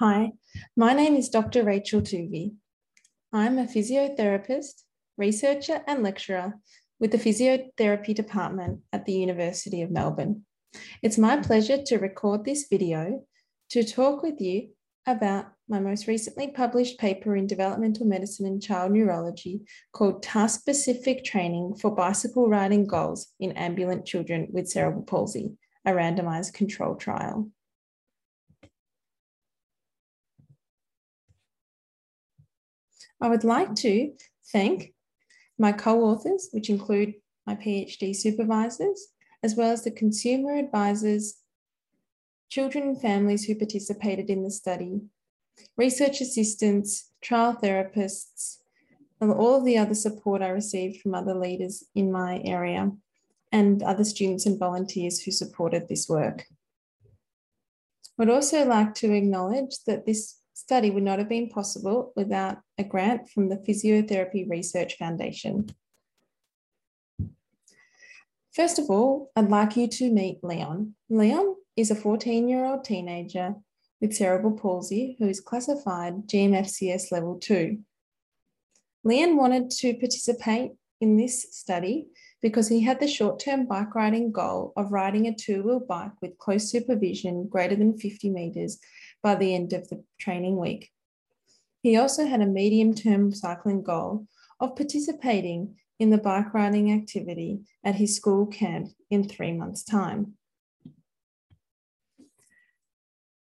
Hi, my name is Dr. Rachel Toovey. I'm a physiotherapist, researcher, and lecturer with the Physiotherapy Department at the University of Melbourne. It's my pleasure to record this video to talk with you about my most recently published paper in developmental medicine and child neurology called Task Specific Training for Bicycle Riding Goals in Ambulant Children with Cerebral Palsy, a randomized control trial. I would like to thank my co-authors, which include my PhD supervisors, as well as the consumer advisors, children and families who participated in the study, research assistants, trial therapists, and all of the other support I received from other leaders in my area and other students and volunteers who supported this work. I'd also like to acknowledge that this study would not have been possible without a grant from the Physiotherapy Research Foundation. First of all, I'd like you to meet Leon. Leon is a 14 year old teenager with cerebral palsy who is classified GMFCS level 2. Leon wanted to participate in this study because he had the short term bike riding goal of riding a two wheel bike with close supervision greater than 50 metres by the end of the training week. He also had a medium term cycling goal of participating in the bike riding activity at his school camp in three months' time.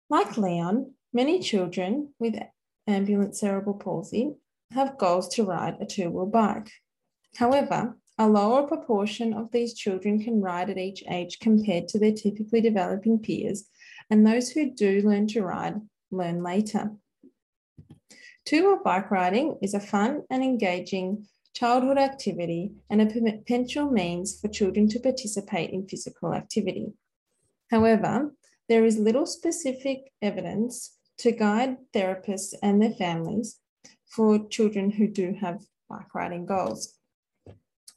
Like Leon, many children with ambulant cerebral palsy have goals to ride a two wheel bike. However, a lower proportion of these children can ride at each age compared to their typically developing peers and those who do learn to ride learn later. Two-wheel bike riding is a fun and engaging childhood activity and a potential means for children to participate in physical activity. However, there is little specific evidence to guide therapists and their families for children who do have bike riding goals.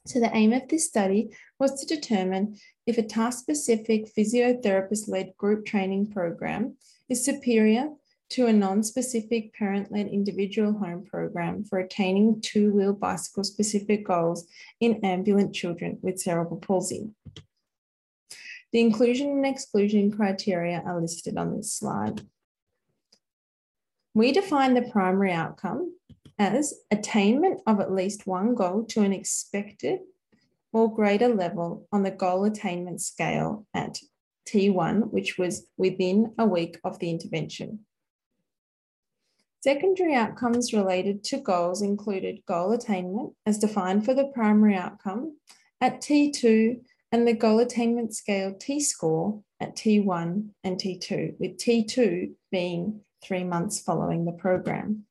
So the aim of this study was to determine if a task-specific physiotherapist-led group training program is superior to a non-specific parent-led individual home program for attaining two-wheel bicycle-specific goals in ambulant children with cerebral palsy. The inclusion and exclusion criteria are listed on this slide. We define the primary outcome as attainment of at least one goal to an expected or greater level on the goal attainment scale at T1, which was within a week of the intervention. Secondary outcomes related to goals included goal attainment as defined for the primary outcome at T2 and the goal attainment scale T score at T1 and T2, with T2 being three months following the program.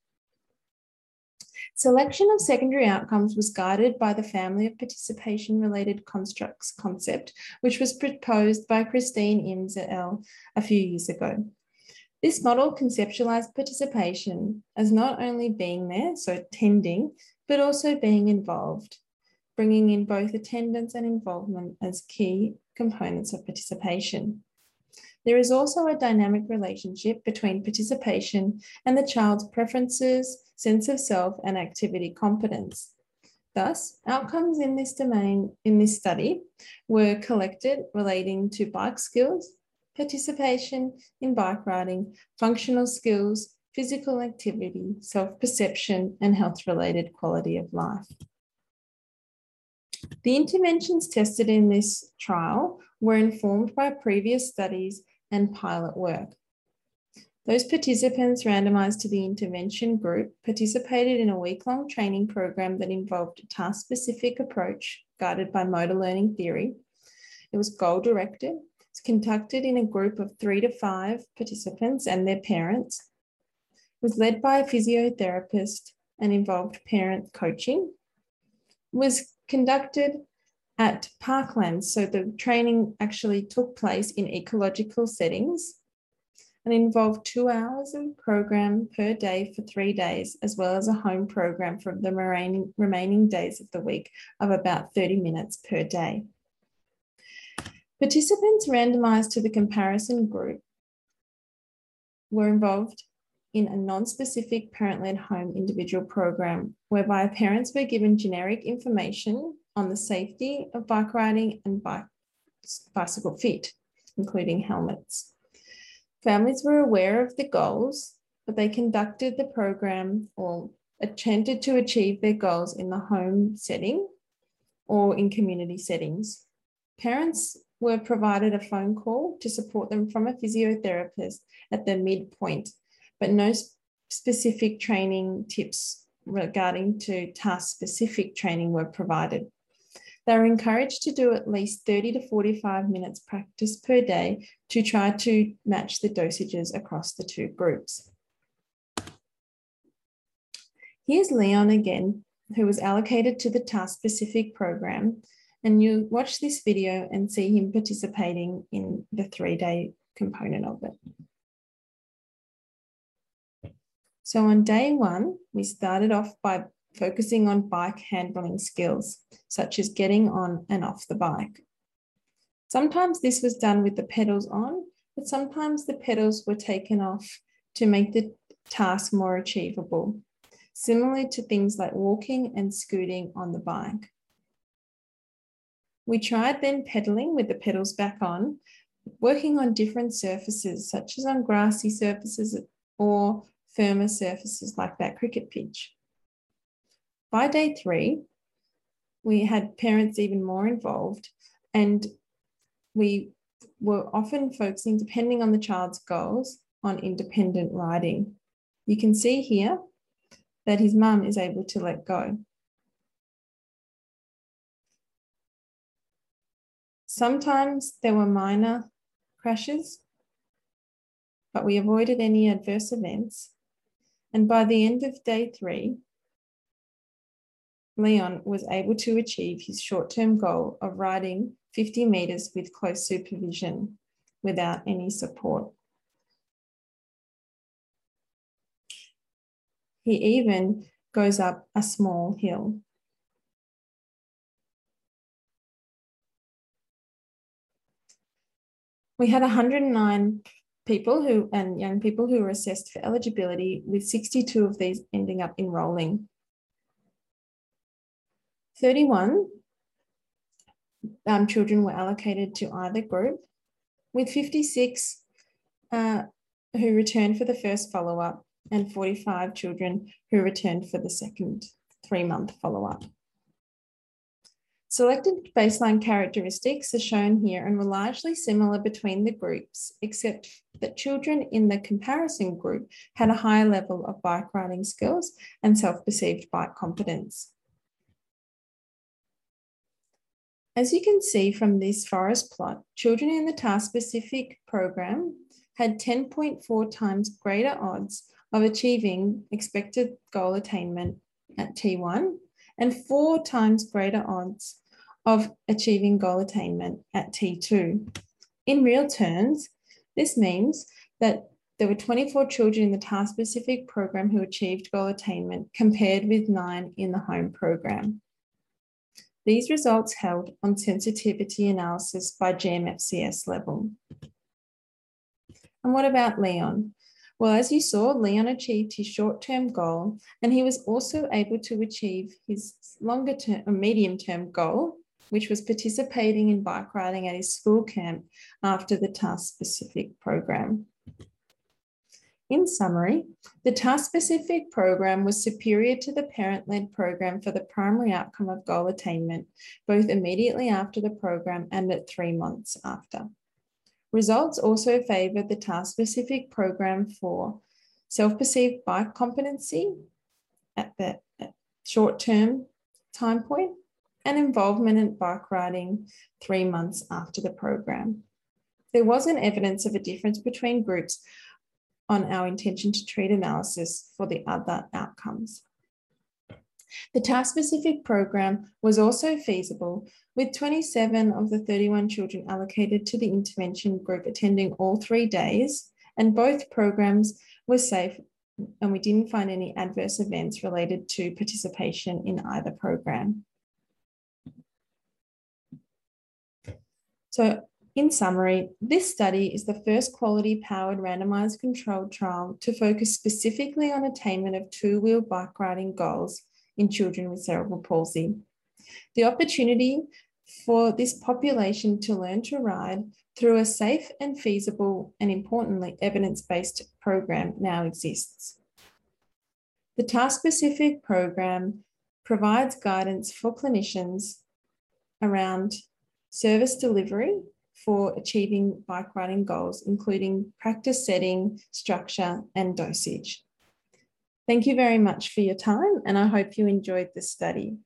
Selection of secondary outcomes was guided by the family of participation related constructs concept, which was proposed by Christine Imms et al. a few years ago. This model conceptualized participation as not only being there, so attending, but also being involved, bringing in both attendance and involvement as key components of participation. There is also a dynamic relationship between participation and the child's preferences, sense of self, and activity competence. Thus, outcomes in this domain in this study were collected relating to bike skills, participation in bike riding, functional skills, physical activity, self-perception, and health-related quality of life. The interventions tested in this trial were informed by previous studies and pilot work. Those participants randomized to the intervention group participated in a week long training program that involved a task specific approach guided by motor learning theory. It was goal directed. It's conducted in a group of three to five participants and their parents. It was led by a physiotherapist and involved parent coaching. It was conducted at parklands. So the training actually took place in ecological settings and involved two hours of program per day for three days, as well as a home program for the remaining, remaining days of the week of about 30 minutes per day. Participants randomized to the comparison group were involved in a non-specific parent-led home individual program whereby parents were given generic information on the safety of bike riding and bike, bicycle fit, including helmets. Families were aware of the goals, but they conducted the program or attempted to achieve their goals in the home setting or in community settings. Parents were provided a phone call to support them from a physiotherapist at the midpoint, but no specific training tips regarding to task specific training were provided. They were encouraged to do at least 30 to 45 minutes practice per day to try to match the dosages across the two groups. Here's Leon again, who was allocated to the task specific program. And you watch this video and see him participating in the three day component of it. So on day one, we started off by focusing on bike handling skills, such as getting on and off the bike. Sometimes this was done with the pedals on, but sometimes the pedals were taken off to make the task more achievable, similarly to things like walking and scooting on the bike. We tried then pedaling with the pedals back on, working on different surfaces, such as on grassy surfaces or firmer surfaces like that cricket pitch. By day three, we had parents even more involved and we were often focusing, depending on the child's goals, on independent riding. You can see here that his mum is able to let go. Sometimes there were minor crashes, but we avoided any adverse events. And by the end of day three, Leon was able to achieve his short term goal of riding 50 metres with close supervision without any support. He even goes up a small hill. We had 109 people who and young people who were assessed for eligibility, with 62 of these ending up enrolling 31 um, children were allocated to either group, with 56 uh, who returned for the first follow up and 45 children who returned for the second three month follow up. Selected baseline characteristics are shown here and were largely similar between the groups, except that children in the comparison group had a higher level of bike riding skills and self perceived bike competence. As you can see from this forest plot, children in the task-specific program had 10.4 times greater odds of achieving expected goal attainment at T1 and four times greater odds of achieving goal attainment at T2. In real terms, this means that there were 24 children in the task specific program who achieved goal attainment compared with nine in the home program. These results held on sensitivity analysis by GMFCS level. And what about Leon? Well, as you saw, Leon achieved his short-term goal, and he was also able to achieve his longer term or uh, medium term goal, which was participating in bike riding at his school camp after the task specific program. In summary, the task specific program was superior to the parent led program for the primary outcome of goal attainment, both immediately after the program and at three months after. Results also favoured the task specific program for self perceived bike competency at the short term time point and involvement in bike riding three months after the program. There wasn't evidence of a difference between groups on our intention to treat analysis for the other outcomes. The task-specific program was also feasible with 27 of the 31 children allocated to the intervention group attending all three days and both programs were safe and we didn't find any adverse events related to participation in either program. So In summary, this study is the first quality powered randomized controlled trial to focus specifically on attainment of two wheel bike riding goals in children with cerebral palsy. The opportunity for this population to learn to ride through a safe and feasible and importantly evidence based program now exists. The task specific program provides guidance for clinicians around service delivery for achieving bike riding goals, including practice setting, structure, and dosage. Thank you very much for your time, and I hope you enjoyed this study.